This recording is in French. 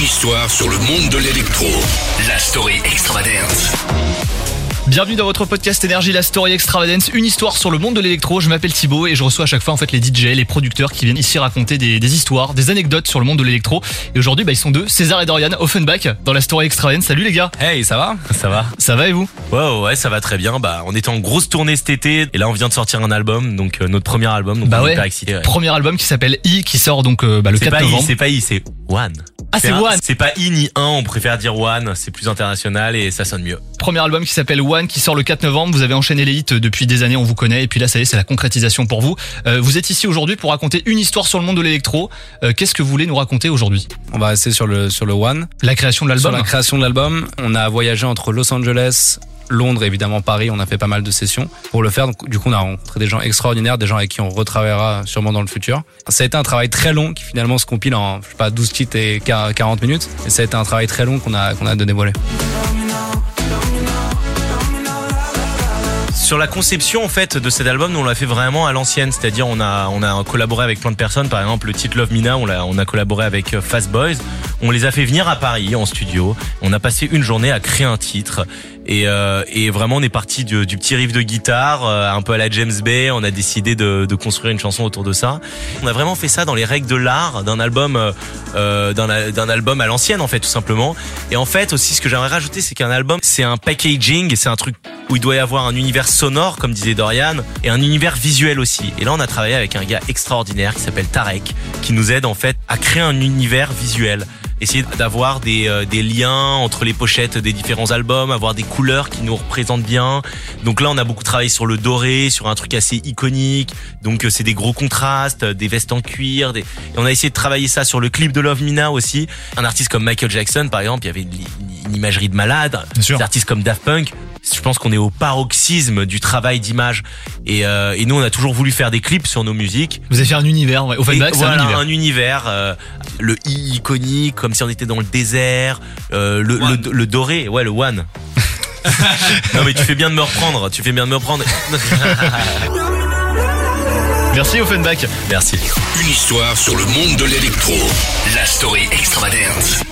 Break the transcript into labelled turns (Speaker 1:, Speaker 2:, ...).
Speaker 1: Une histoire sur le monde de l'électro. La story extravagance.
Speaker 2: Bienvenue dans votre podcast Énergie, la story extravagance, une histoire sur le monde de l'électro. Je m'appelle Thibaut et je reçois à chaque fois en fait les DJ, les producteurs qui viennent ici raconter des, des histoires, des anecdotes sur le monde de l'électro. Et aujourd'hui, bah, ils sont deux, César et Dorian, Offenbach, dans la story extravagance. Salut les gars,
Speaker 3: Hey, ça va? Ça va
Speaker 2: ça va et vous?
Speaker 3: Ouais, ouais, ouais, ça va très bien. Bah, on était en grosse tournée cet été et là, on vient de sortir un album, donc euh, notre premier album. Donc
Speaker 2: Bah
Speaker 3: on est
Speaker 2: ouais.
Speaker 3: hyper excités. ouais.
Speaker 2: Premier album qui s'appelle I, qui sort donc euh, bah, le
Speaker 3: C'est
Speaker 2: 4
Speaker 3: pas I,
Speaker 2: novembre.
Speaker 3: c'est pas I, c'est One.
Speaker 2: Ah, c'est One.
Speaker 3: C'est pas I ni 1, on préfère dire One, c'est plus international et ça sonne mieux.
Speaker 2: Premier album qui s'appelle One, qui sort le 4 novembre. Vous avez enchaîné les hits depuis des années, on vous connaît. Et puis là, ça y est, c'est la concrétisation pour vous. Euh, vous êtes ici aujourd'hui pour raconter une histoire sur le monde de l'électro. Euh, Qu'est-ce que vous voulez nous raconter aujourd'hui?
Speaker 4: On va rester sur le, sur le One.
Speaker 2: La création de
Speaker 4: Sur
Speaker 2: l'album
Speaker 4: la création de l'album, on a voyagé entre Los Angeles, Londres évidemment Paris. On a fait pas mal de sessions pour le faire. Donc, du coup, on a rencontré des gens extraordinaires, des gens avec qui on retravaillera sûrement dans le futur. Ça a été un travail très long qui finalement se compile en, je sais pas, 12 titres et 40 minutes. Et ça a été un travail très long qu'on a, qu'on a donné voler.
Speaker 3: Sur la conception en fait de cet album, nous, on l'a fait vraiment à l'ancienne, c'est-à-dire on a on a collaboré avec plein de personnes, par exemple le titre Love Mina, on a on a collaboré avec euh, Fast Boys, on les a fait venir à Paris en studio, on a passé une journée à créer un titre. Et euh, et vraiment on est parti du, du petit riff de guitare, euh, un peu à la James Bay, on a décidé de de construire une chanson autour de ça. On a vraiment fait ça dans les règles de l'art d'un album euh, euh, d'un album à l'ancienne en fait tout simplement. Et en fait aussi ce que j'aimerais rajouter c'est qu'un album c'est un packaging, c'est un truc où il doit y avoir un univers sonore, comme disait Dorian, et un univers visuel aussi. Et là, on a travaillé avec un gars extraordinaire qui s'appelle Tarek, qui nous aide en fait à créer un univers visuel. Essayer d'avoir des, euh, des liens entre les pochettes des différents albums, avoir des couleurs qui nous représentent bien. Donc là, on a beaucoup travaillé sur le doré, sur un truc assez iconique. Donc euh, c'est des gros contrastes, euh, des vestes en cuir. Des... Et on a essayé de travailler ça sur le clip de Love Mina aussi. Un artiste comme Michael Jackson, par exemple, il y avait une, une imagerie de malade.
Speaker 2: Bien sûr.
Speaker 3: Des artistes comme Daft Punk, je pense qu'on est au paroxysme du travail d'image. Et, euh, et nous, on a toujours voulu faire des clips sur nos musiques.
Speaker 2: Vous avez fait un univers, ouais.
Speaker 3: Et
Speaker 2: Offenbach, c'est un univers.
Speaker 3: un univers, euh, le i iconique, comme si on était dans le désert, euh, le, le, le doré, ouais, le one. non mais tu fais bien de me reprendre, tu fais bien de me reprendre.
Speaker 2: Merci Offenbach.
Speaker 3: Merci.
Speaker 1: Une histoire sur le monde de l'électro. La story extravagance.